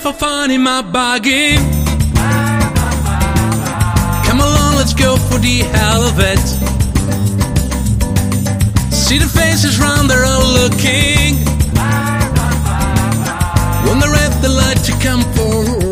for fun in my buggy. Come along, let's go for the hell of it. See the faces round, they're all looking. When they're at the light to come for